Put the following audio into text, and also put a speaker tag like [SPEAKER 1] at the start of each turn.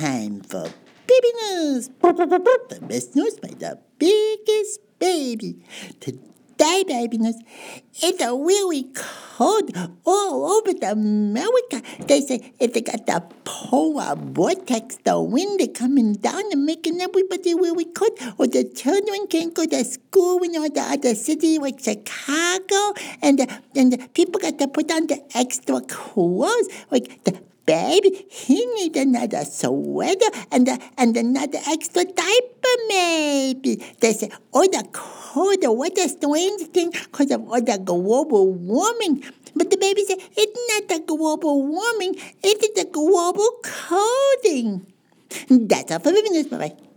[SPEAKER 1] time for baby news. The best news by the biggest baby. Today, baby news, it's a really cold all over the America. They say if they got the polar vortex, the wind coming down and making everybody really cold, or the children can't go to school in all the other cities like Chicago, and and people got to put on the extra clothes, like the baby, he need another sweater and, a, and another extra diaper, maybe. They say, oh, the cold, what a strange thing because of all the global warming. But the baby said, it's not the global warming, it is the global colding. That's all for news. Bye-bye.